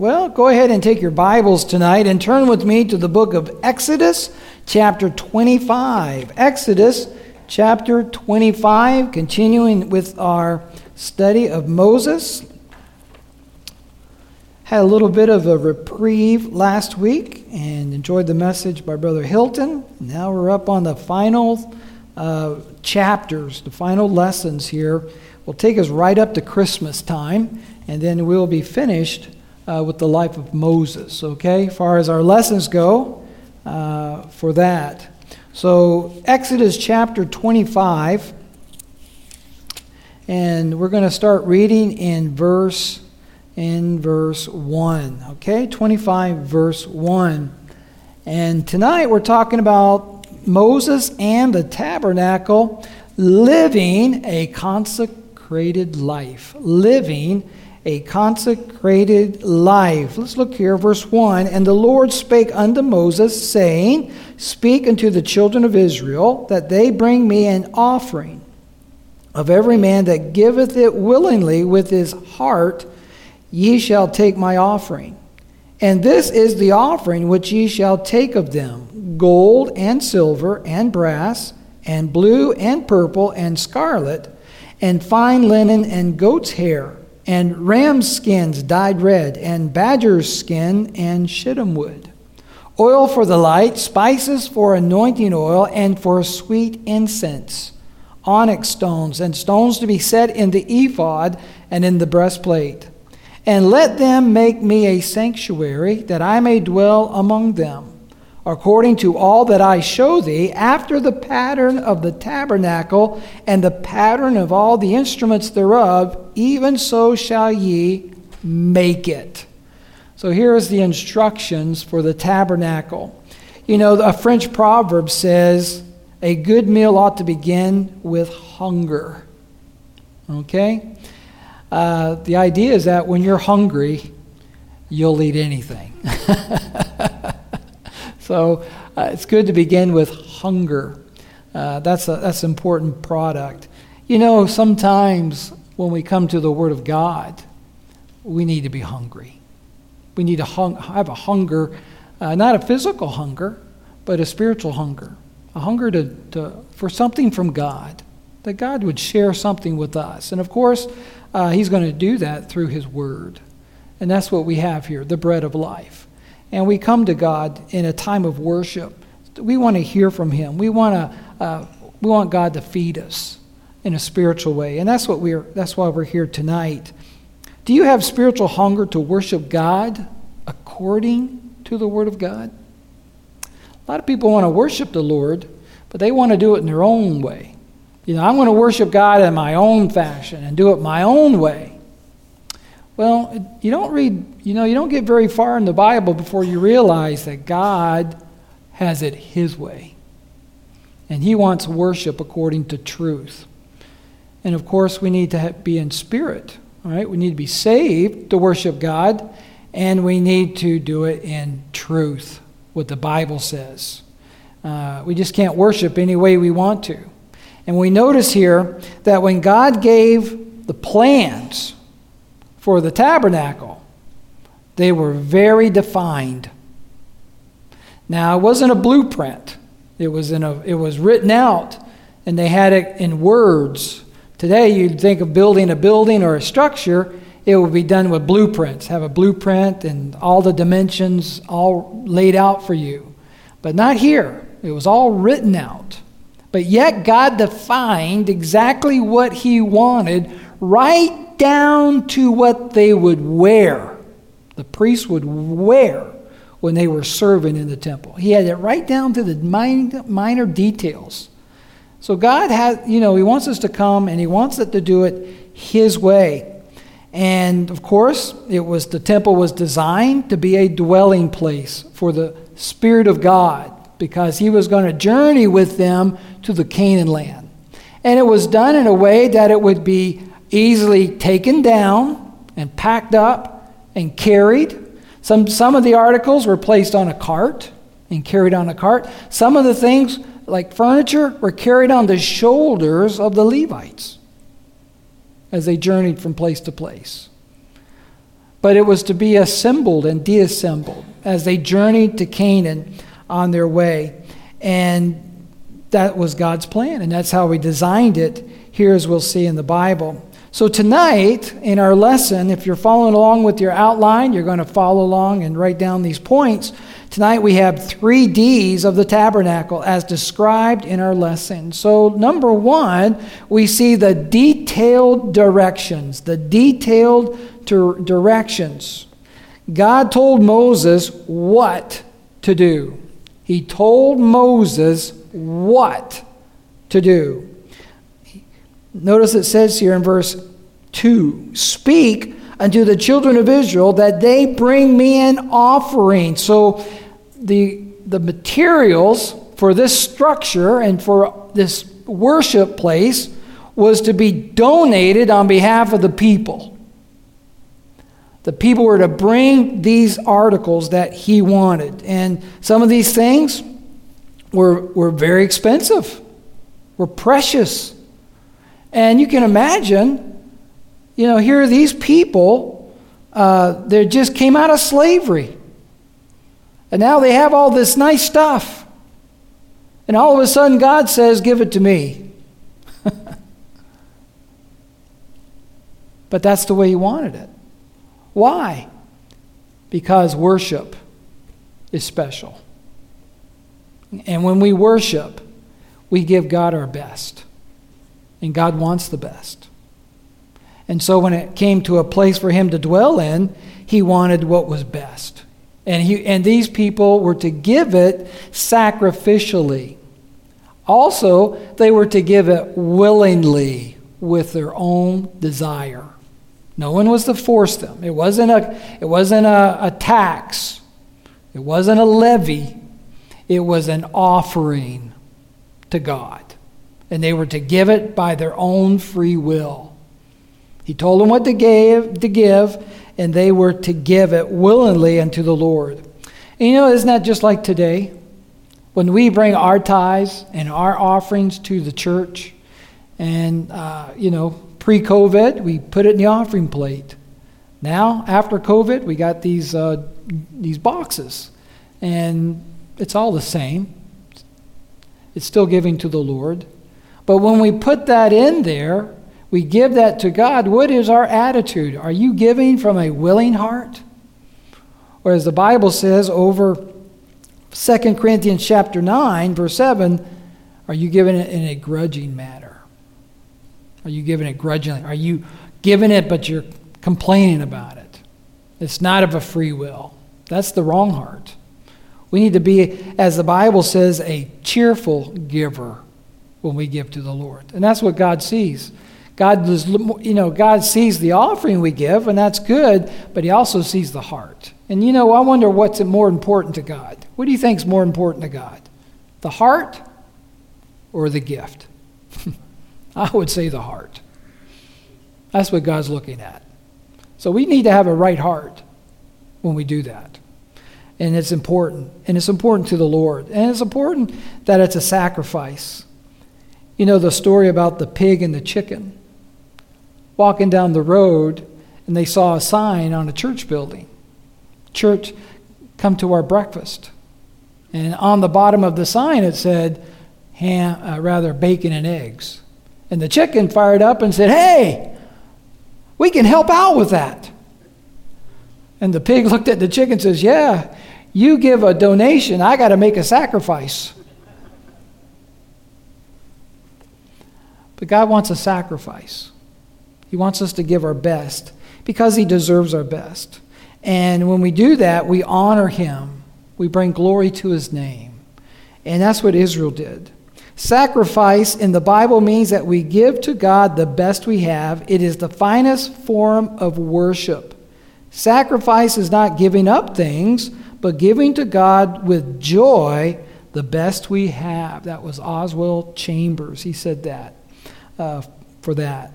Well, go ahead and take your Bibles tonight and turn with me to the book of Exodus, chapter 25. Exodus, chapter 25, continuing with our study of Moses. Had a little bit of a reprieve last week and enjoyed the message by Brother Hilton. Now we're up on the final uh, chapters, the final lessons here. Will take us right up to Christmas time, and then we'll be finished uh, with the life of Moses, okay? Far as our lessons go uh, for that. So, Exodus chapter 25, and we're going to start reading in verse in verse 1, okay? 25 verse 1. And tonight we're talking about Moses and the tabernacle living a consecrated life, living a consecrated life. Let's look here, verse 1. And the Lord spake unto Moses, saying, Speak unto the children of Israel, that they bring me an offering of every man that giveth it willingly with his heart, ye shall take my offering. And this is the offering which ye shall take of them gold and silver and brass, and blue and purple and scarlet, and fine linen and goat's hair and ram's skins dyed red, and badger's skin and shittim wood. Oil for the light, spices for anointing oil, and for sweet incense. Onyx stones, and stones to be set in the ephod and in the breastplate. And let them make me a sanctuary, that I may dwell among them according to all that I show thee, after the pattern of the tabernacle and the pattern of all the instruments thereof, even so shall ye make it. So here is the instructions for the tabernacle. You know, a French proverb says, a good meal ought to begin with hunger. Okay? Uh, the idea is that when you're hungry, you'll eat anything. So uh, it's good to begin with hunger. Uh, that's, a, that's an important product. You know, sometimes when we come to the Word of God, we need to be hungry. We need to hung, have a hunger, uh, not a physical hunger, but a spiritual hunger. A hunger to, to, for something from God, that God would share something with us. And of course, uh, He's going to do that through His Word. And that's what we have here the bread of life and we come to God in a time of worship, we want to hear from Him. We want to, uh, we want God to feed us in a spiritual way, and that's what we're. That's why we're here tonight. Do you have spiritual hunger to worship God according to the Word of God? A lot of people want to worship the Lord, but they want to do it in their own way. You know, I'm going to worship God in my own fashion and do it my own way. Well, you don't read, you know, you don't get very far in the Bible before you realize that God has it His way. And He wants worship according to truth. And of course, we need to be in spirit, all right? We need to be saved to worship God, and we need to do it in truth, what the Bible says. Uh, we just can't worship any way we want to. And we notice here that when God gave the plans, for the tabernacle, they were very defined. Now, it wasn't a blueprint. It was, in a, it was written out, and they had it in words. Today, you'd think of building a building or a structure, it would be done with blueprints, have a blueprint and all the dimensions all laid out for you. But not here. It was all written out. But yet, God defined exactly what He wanted right down to what they would wear. The priests would wear when they were serving in the temple. He had it right down to the minor, details. So God has, you know, He wants us to come and He wants us to do it His way. And of course, it was the temple was designed to be a dwelling place for the Spirit of God because He was going to journey with them to the Canaan land. And it was done in a way that it would be easily taken down and packed up and carried. Some, some of the articles were placed on a cart and carried on a cart. Some of the things, like furniture, were carried on the shoulders of the Levites as they journeyed from place to place. but it was to be assembled and deassembled as they journeyed to Canaan on their way. And that was God's plan, and that's how He designed it here, as we'll see in the Bible. So, tonight in our lesson, if you're following along with your outline, you're going to follow along and write down these points. Tonight we have three D's of the tabernacle as described in our lesson. So, number one, we see the detailed directions. The detailed directions. God told Moses what to do. He told Moses what to do. Notice it says here in verse 2 Speak unto the children of Israel that they bring me an offering. So the, the materials for this structure and for this worship place was to be donated on behalf of the people. The people were to bring these articles that he wanted. And some of these things were, were very expensive, were precious. And you can imagine, you know, here are these people, uh, they just came out of slavery. And now they have all this nice stuff. And all of a sudden, God says, Give it to me. but that's the way He wanted it. Why? Because worship is special. And when we worship, we give God our best. And God wants the best. And so when it came to a place for him to dwell in, he wanted what was best. And, he, and these people were to give it sacrificially. Also, they were to give it willingly with their own desire. No one was to force them. It wasn't a, it wasn't a, a tax, it wasn't a levy, it was an offering to God and they were to give it by their own free will. He told them what to give, to give, and they were to give it willingly unto the Lord. And you know, isn't that just like today? When we bring our tithes and our offerings to the church, and uh, you know, pre-COVID, we put it in the offering plate. Now, after COVID, we got these uh, these boxes, and it's all the same. It's still giving to the Lord. But when we put that in there, we give that to God, what is our attitude? Are you giving from a willing heart? Or as the Bible says over 2 Corinthians chapter 9, verse 7, are you giving it in a grudging manner? Are you giving it grudgingly? Are you giving it but you're complaining about it? It's not of a free will. That's the wrong heart. We need to be, as the Bible says, a cheerful giver when we give to the Lord. And that's what God sees. God does, you know, God sees the offering we give, and that's good, but He also sees the heart. And you know, I wonder what's more important to God. What do you think is more important to God? The heart or the gift? I would say the heart. That's what God's looking at. So we need to have a right heart when we do that. And it's important. And it's important to the Lord. And it's important that it's a sacrifice. You know the story about the pig and the chicken walking down the road and they saw a sign on a church building Church, come to our breakfast. And on the bottom of the sign it said, ham, uh, rather, bacon and eggs. And the chicken fired up and said, Hey, we can help out with that. And the pig looked at the chicken and says, Yeah, you give a donation, I got to make a sacrifice. But God wants a sacrifice. He wants us to give our best because He deserves our best. And when we do that, we honor Him, we bring glory to His name. And that's what Israel did. Sacrifice in the Bible means that we give to God the best we have, it is the finest form of worship. Sacrifice is not giving up things, but giving to God with joy the best we have. That was Oswald Chambers. He said that uh, for that.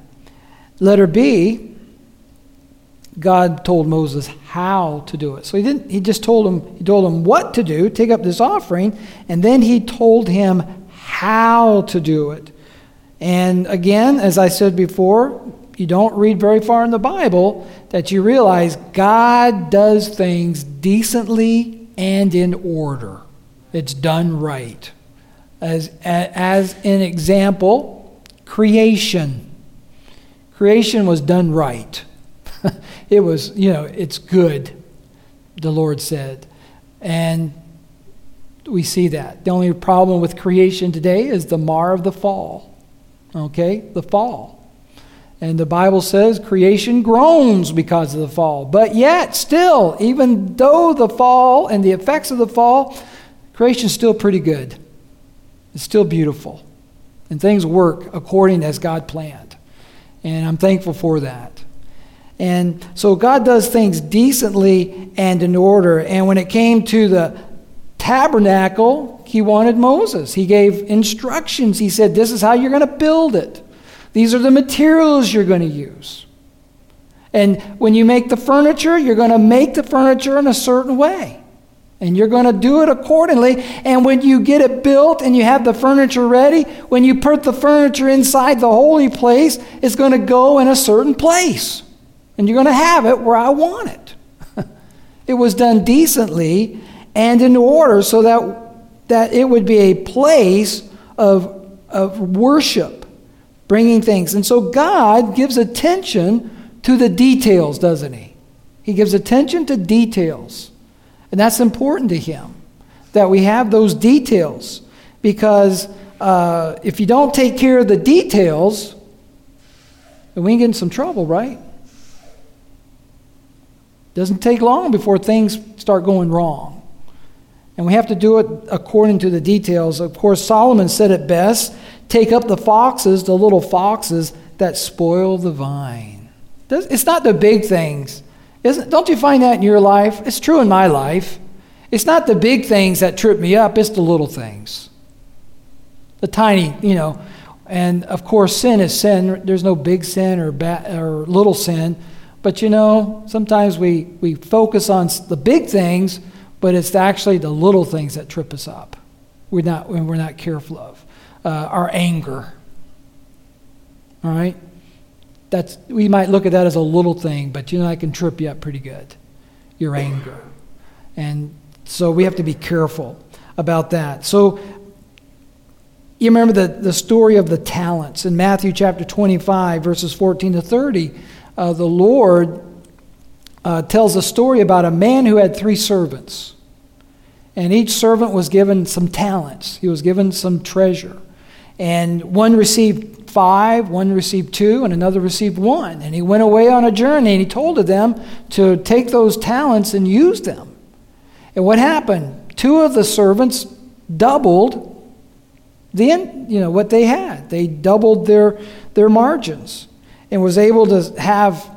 Letter B, God told Moses how to do it. So he didn't he just told him he told him what to do, take up this offering, and then he told him how to do it. And again, as I said before, you don't read very far in the Bible that you realize God does things decently and in order. It's done right. As, as an example, creation. Creation was done right. it was, you know, it's good, the Lord said. And we see that. The only problem with creation today is the mar of the fall. Okay? The fall. And the Bible says creation groans because of the fall. But yet, still, even though the fall and the effects of the fall, creation's still pretty good. It's still beautiful. And things work according as God planned. And I'm thankful for that. And so God does things decently and in order. And when it came to the tabernacle, he wanted Moses. He gave instructions. He said, This is how you're going to build it. These are the materials you're going to use. And when you make the furniture, you're going to make the furniture in a certain way. And you're going to do it accordingly. And when you get it built and you have the furniture ready, when you put the furniture inside the holy place, it's going to go in a certain place. And you're going to have it where I want it. it was done decently and in order so that, that it would be a place of, of worship bringing things. And so God gives attention to the details, doesn't He? He gives attention to details. And that's important to Him that we have those details because uh, if you don't take care of the details, then we can get in some trouble, right? Doesn't take long before things start going wrong. And we have to do it according to the details. Of course, Solomon said it best take up the foxes, the little foxes that spoil the vine. It's not the big things. Isn't, don't you find that in your life? It's true in my life. It's not the big things that trip me up, it's the little things. The tiny, you know. And of course, sin is sin. There's no big sin or, ba- or little sin. But you know, sometimes we, we focus on the big things, but it's actually the little things that trip us up. We're not, when we're not careful of uh, our anger. All right? That's, we might look at that as a little thing, but you know, I can trip you up pretty good. Your anger. And so we have to be careful about that. So you remember the, the story of the talents in Matthew chapter 25, verses 14 to 30. Uh, the Lord uh, tells a story about a man who had three servants. And each servant was given some talents, he was given some treasure. And one received five, one received two, and another received one. And he went away on a journey and he told them to take those talents and use them. And what happened? Two of the servants doubled the you know what they had. They doubled their their margins and was able to have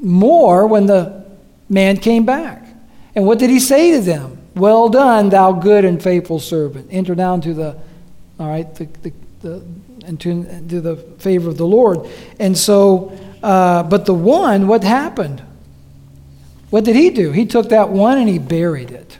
more when the man came back. And what did he say to them? Well done, thou good and faithful servant. Enter down to the all right, the, the the, and to, to the favor of the Lord. And so, uh, but the one, what happened? What did he do? He took that one and he buried it.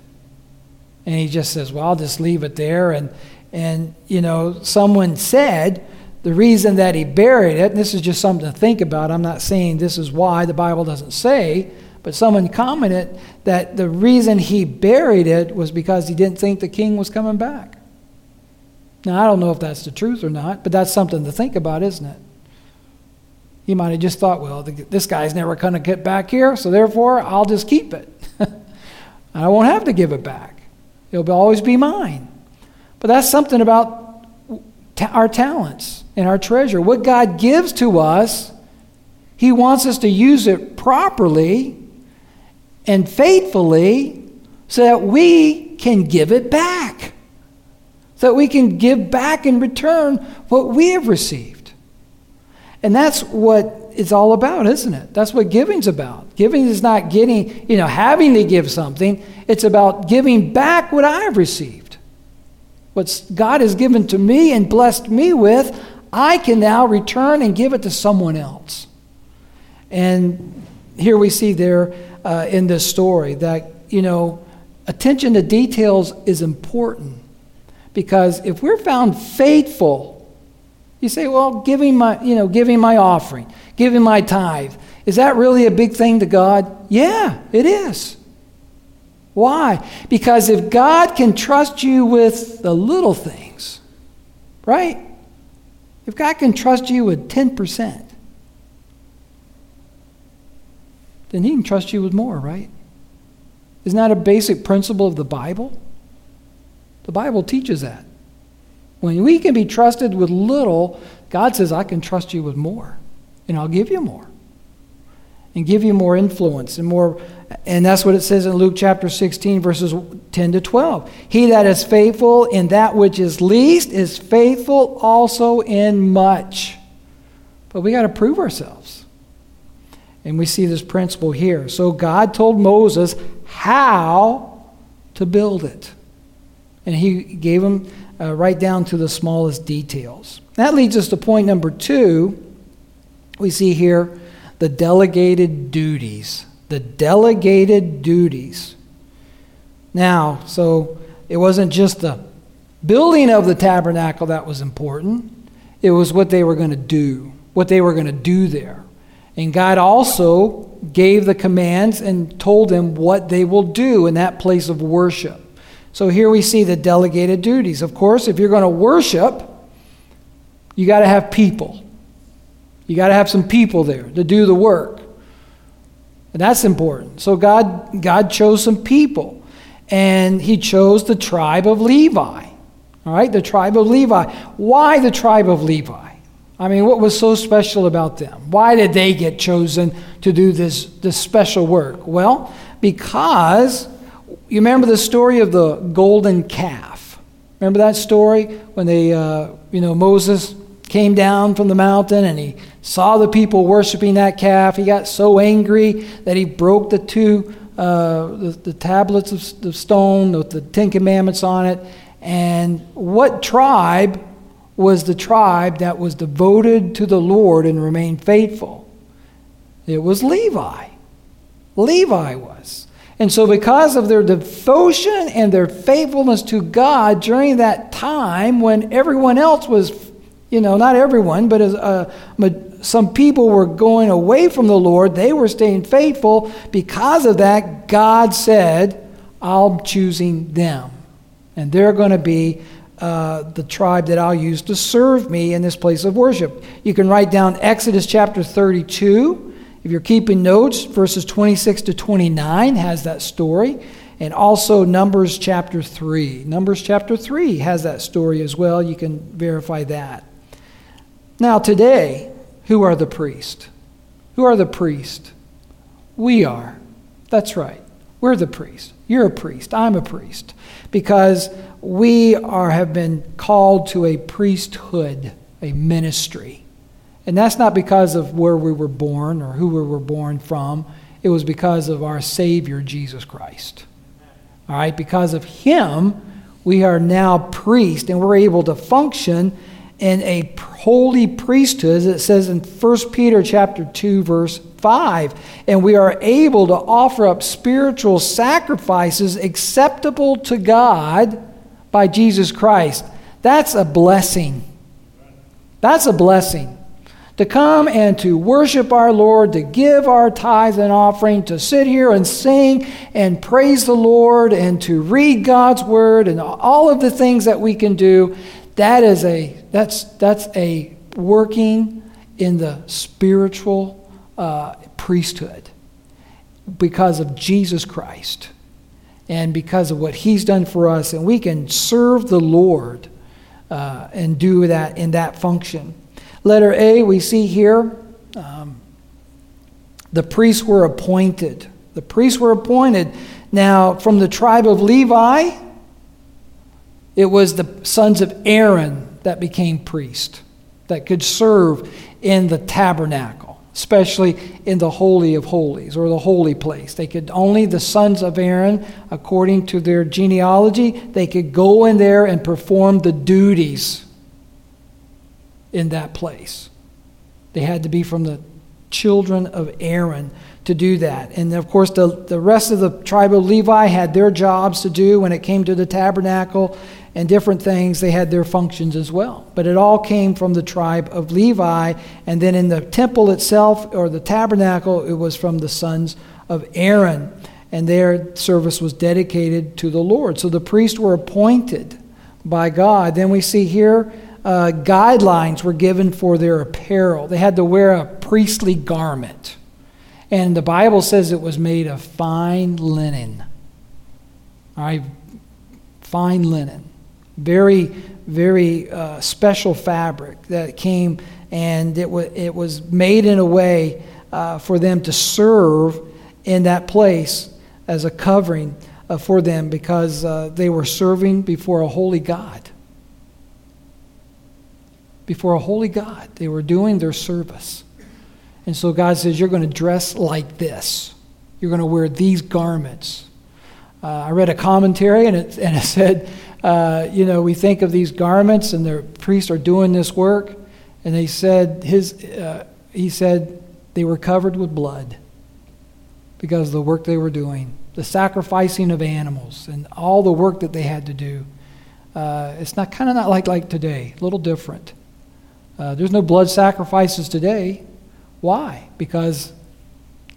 And he just says, well, I'll just leave it there. And, and you know, someone said the reason that he buried it, and this is just something to think about, I'm not saying this is why, the Bible doesn't say, but someone commented that the reason he buried it was because he didn't think the king was coming back. Now, I don't know if that's the truth or not, but that's something to think about, isn't it? He might have just thought, well, this guy's never going to get back here, so therefore I'll just keep it. I won't have to give it back. It'll always be mine. But that's something about our talents and our treasure. What God gives to us, He wants us to use it properly and faithfully so that we can give it back so that we can give back in return what we have received. And that's what it's all about, isn't it? That's what giving's about. Giving is not getting, you know, having to give something. It's about giving back what I've received. What God has given to me and blessed me with, I can now return and give it to someone else. And here we see there uh, in this story that, you know, attention to details is important. Because if we're found faithful You say, well, giving my, you know, giving my offering, giving my tithe, is that really a big thing to God? Yeah, it is. Why? Because if God can trust you with the little things, right? If God can trust you with 10%, then He can trust you with more, right? Isn't that a basic principle of the Bible? The Bible teaches that. When we can be trusted with little, God says, I can trust you with more, and I'll give you more. And give you more influence and more. And that's what it says in Luke chapter 16, verses 10 to 12. He that is faithful in that which is least is faithful also in much. But we got to prove ourselves. And we see this principle here. So God told Moses how to build it. And he gave them uh, right down to the smallest details. That leads us to point number two. We see here the delegated duties. The delegated duties. Now, so it wasn't just the building of the tabernacle that was important, it was what they were going to do, what they were going to do there. And God also gave the commands and told them what they will do in that place of worship. So here we see the delegated duties. Of course, if you're going to worship, you got to have people. You got to have some people there to do the work. And that's important. So God, God chose some people. And he chose the tribe of Levi. All right, the tribe of Levi. Why the tribe of Levi? I mean, what was so special about them? Why did they get chosen to do this, this special work? Well, because you remember the story of the golden calf? Remember that story when they, uh, you know, Moses came down from the mountain and he saw the people worshiping that calf. He got so angry that he broke the two uh, the, the, tablets of the stone with the Ten Commandments on it. And what tribe was the tribe that was devoted to the Lord and remained faithful? It was Levi. Levi was. And so, because of their devotion and their faithfulness to God during that time when everyone else was, you know, not everyone, but as, uh, some people were going away from the Lord, they were staying faithful. Because of that, God said, I'm choosing them. And they're going to be uh, the tribe that I'll use to serve me in this place of worship. You can write down Exodus chapter 32 if you're keeping notes, verses 26 to 29 has that story. And also Numbers chapter 3. Numbers chapter 3 has that story as well. You can verify that. Now, today, who are the priests? Who are the priests? We are. That's right. We're the priest. You're a priest. I'm a priest. Because we are, have been called to a priesthood, a ministry. And that's not because of where we were born or who we were born from. It was because of our Savior, Jesus Christ. All right, because of Him, we are now priests and we're able to function in a holy priesthood, as it says in 1 Peter chapter 2, verse 5. And we are able to offer up spiritual sacrifices acceptable to God by Jesus Christ. That's a blessing. That's a blessing to come and to worship our Lord, to give our tithe and offering, to sit here and sing and praise the Lord, and to read God's word, and all of the things that we can do. That is a that's that's a working in the spiritual uh, priesthood because of Jesus Christ and because of what He's done for us, and we can serve the Lord uh, and do that in that function. Letter A, we see here um, the priests were appointed. The priests were appointed. Now, from the tribe of Levi, it was the sons of Aaron that became priest, that could serve in the tabernacle, especially in the Holy of Holies or the holy place. They could only, the sons of Aaron, according to their genealogy, they could go in there and perform the duties in that place. They had to be from the children of Aaron to do that. And of course, the, the rest of the tribe of Levi had their jobs to do when it came to the tabernacle and different things, they had their functions as well. But it all came from the tribe of Levi. And then in the temple itself, or the tabernacle, it was from the sons of Aaron. And their service was dedicated to the Lord. So the priests were appointed by God. Then we see here uh, guidelines were given for their apparel. They had to wear a priestly garment. And the Bible says it was made of fine linen. All right, fine linen very, very uh, special fabric that came, and it, w- it was made in a way uh, for them to serve in that place as a covering uh, for them because uh, they were serving before a holy God. Before a holy God, they were doing their service. And so God says, You're going to dress like this. You're going to wear these garments. Uh, I read a commentary, and it, and it said, uh, you know, we think of these garments and the priests are doing this work, and they said his, uh, he said they were covered with blood because of the work they were doing, the sacrificing of animals, and all the work that they had to do. Uh, it's not kind of not like like today, a little different. Uh, there's no blood sacrifices today. Why? Because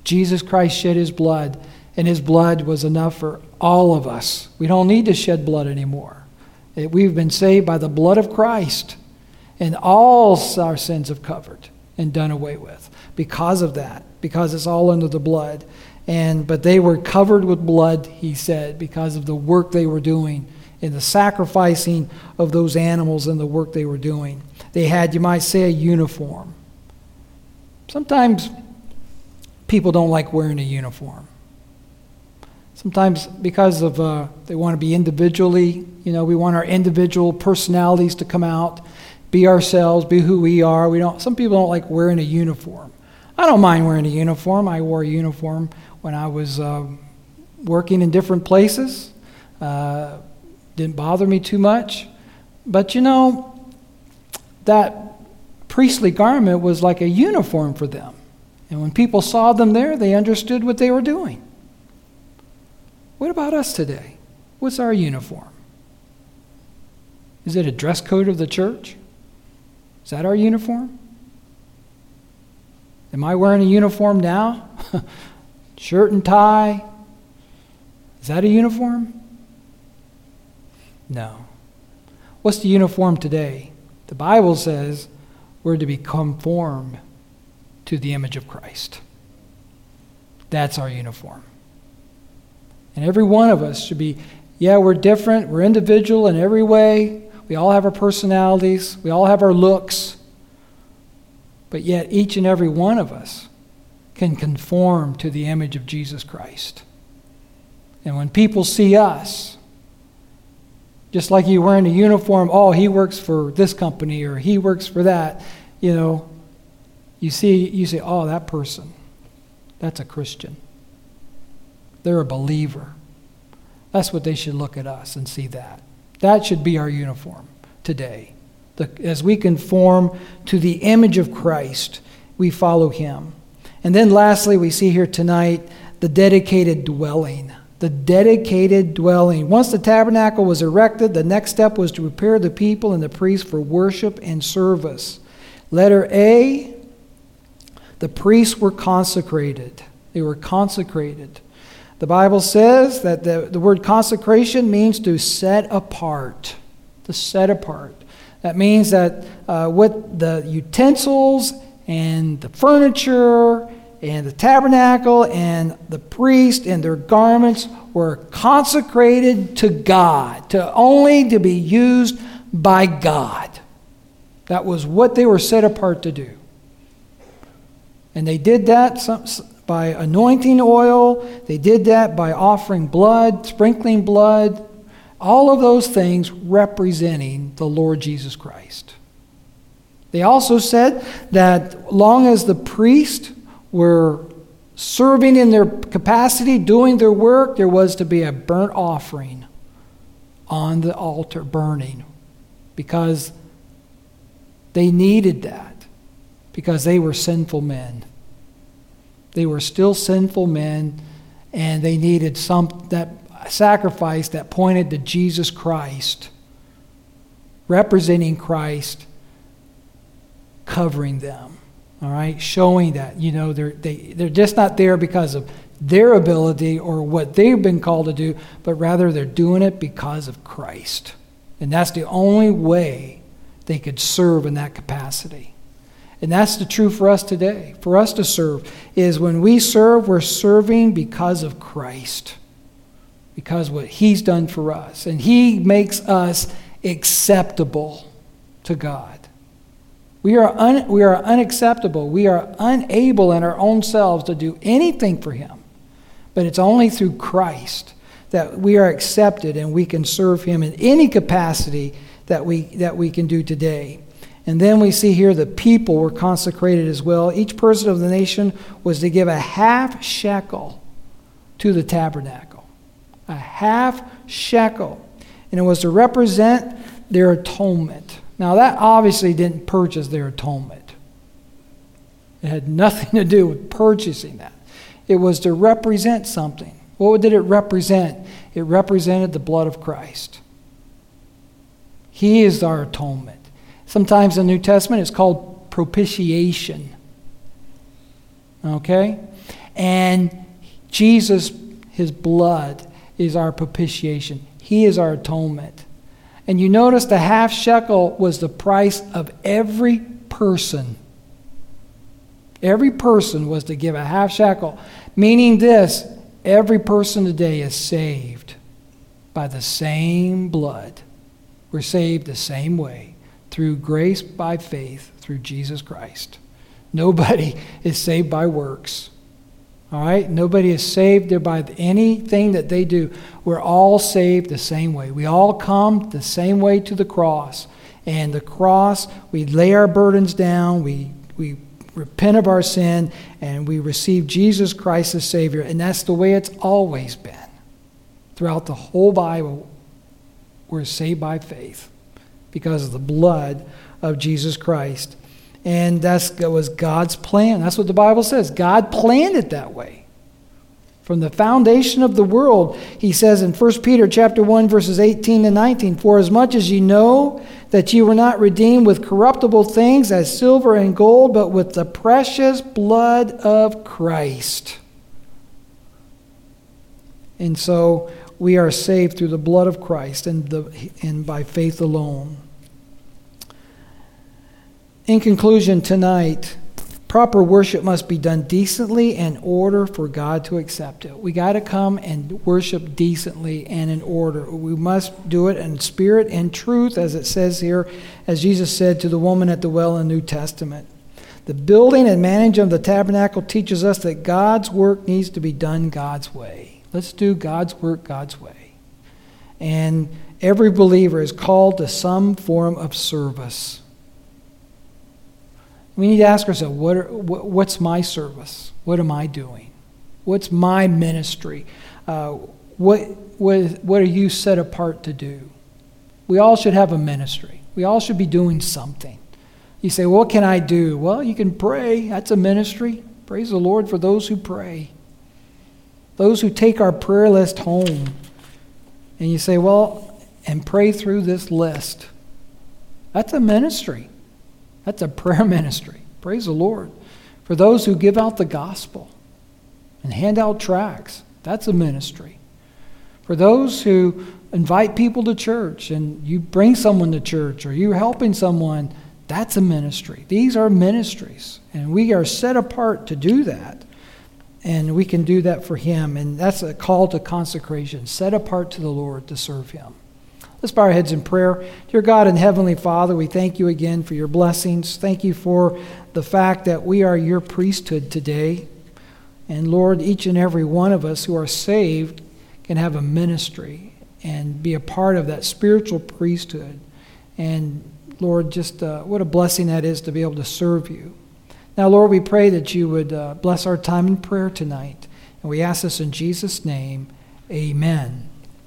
Jesus Christ shed his blood, and his blood was enough for all of us. We don't need to shed blood anymore. We've been saved by the blood of Christ, and all our sins have covered and done away with because of that, because it's all under the blood. And but they were covered with blood, he said, because of the work they were doing in the sacrificing of those animals and the work they were doing. They had, you might say, a uniform. Sometimes people don't like wearing a uniform. Sometimes because of uh, they want to be individually, you know, we want our individual personalities to come out, be ourselves, be who we are. We don't. Some people don't like wearing a uniform. I don't mind wearing a uniform. I wore a uniform when I was uh, working in different places. Uh, didn't bother me too much. But you know, that priestly garment was like a uniform for them. And when people saw them there, they understood what they were doing. What about us today? What's our uniform? Is it a dress code of the church? Is that our uniform? Am I wearing a uniform now? Shirt and tie? Is that a uniform? No. What's the uniform today? The Bible says we're to be conformed to the image of Christ. That's our uniform. And every one of us should be, yeah, we're different, we're individual in every way. We all have our personalities, we all have our looks. But yet, each and every one of us can conform to the image of Jesus Christ. And when people see us, just like you wearing a uniform, oh, he works for this company or he works for that, you know, you see, you say, oh, that person, that's a Christian. They're a believer. That's what they should look at us and see that. That should be our uniform today. The, as we conform to the image of Christ, we follow him. And then lastly, we see here tonight the dedicated dwelling. The dedicated dwelling. Once the tabernacle was erected, the next step was to prepare the people and the priests for worship and service. Letter A the priests were consecrated. They were consecrated. The Bible says that the, the word consecration means to set apart. To set apart. That means that uh, with the utensils and the furniture and the tabernacle and the priest and their garments were consecrated to God, to only to be used by God. That was what they were set apart to do. And they did that. By anointing oil, they did that by offering blood, sprinkling blood, all of those things representing the Lord Jesus Christ. They also said that long as the priests were serving in their capacity, doing their work, there was to be a burnt offering on the altar burning because they needed that because they were sinful men. They were still sinful men, and they needed some that sacrifice that pointed to Jesus Christ representing Christ, covering them. All right, showing that you know they're they, they're just not there because of their ability or what they've been called to do, but rather they're doing it because of Christ. And that's the only way they could serve in that capacity. And that's the truth for us today. For us to serve is when we serve, we're serving because of Christ. Because what he's done for us. And he makes us acceptable to God. We are, un, we are unacceptable. We are unable in our own selves to do anything for him. But it's only through Christ that we are accepted and we can serve him in any capacity that we, that we can do today. And then we see here the people were consecrated as well. Each person of the nation was to give a half shekel to the tabernacle. A half shekel. And it was to represent their atonement. Now, that obviously didn't purchase their atonement, it had nothing to do with purchasing that. It was to represent something. What did it represent? It represented the blood of Christ. He is our atonement. Sometimes in the New Testament it's called propitiation. Okay? And Jesus, his blood, is our propitiation. He is our atonement. And you notice the half shekel was the price of every person. Every person was to give a half shekel, meaning this every person today is saved by the same blood. We're saved the same way through grace by faith through Jesus Christ. Nobody is saved by works. All right? Nobody is saved there by anything that they do. We're all saved the same way. We all come the same way to the cross. And the cross, we lay our burdens down, we, we repent of our sin, and we receive Jesus Christ as Savior. And that's the way it's always been. Throughout the whole Bible, we're saved by faith because of the blood of Jesus Christ. And that's, that was God's plan. That's what the Bible says. God planned it that way. From the foundation of the world, he says in 1 Peter chapter 1, verses 18 to 19, For as much as ye know that ye were not redeemed with corruptible things as silver and gold, but with the precious blood of Christ. And so we are saved through the blood of Christ and, the, and by faith alone. In conclusion, tonight, proper worship must be done decently in order for God to accept it. We got to come and worship decently and in order. We must do it in spirit and truth, as it says here, as Jesus said to the woman at the well in the New Testament. The building and management of the tabernacle teaches us that God's work needs to be done God's way. Let's do God's work God's way. And every believer is called to some form of service. We need to ask ourselves what are, what's my service? What am I doing? What's my ministry? Uh, what, what, what are you set apart to do? We all should have a ministry. We all should be doing something. You say, What can I do? Well, you can pray. That's a ministry. Praise the Lord for those who pray. Those who take our prayer list home. And you say, Well, and pray through this list. That's a ministry. That's a prayer ministry. Praise the Lord. For those who give out the gospel and hand out tracts, that's a ministry. For those who invite people to church and you bring someone to church or you're helping someone, that's a ministry. These are ministries, and we are set apart to do that. And we can do that for Him. And that's a call to consecration, set apart to the Lord to serve Him. Let's bow our heads in prayer. Dear God and Heavenly Father, we thank you again for your blessings. Thank you for the fact that we are your priesthood today. And Lord, each and every one of us who are saved can have a ministry and be a part of that spiritual priesthood. And Lord, just uh, what a blessing that is to be able to serve you. Now, Lord, we pray that you would uh, bless our time in prayer tonight. And we ask this in Jesus' name. Amen.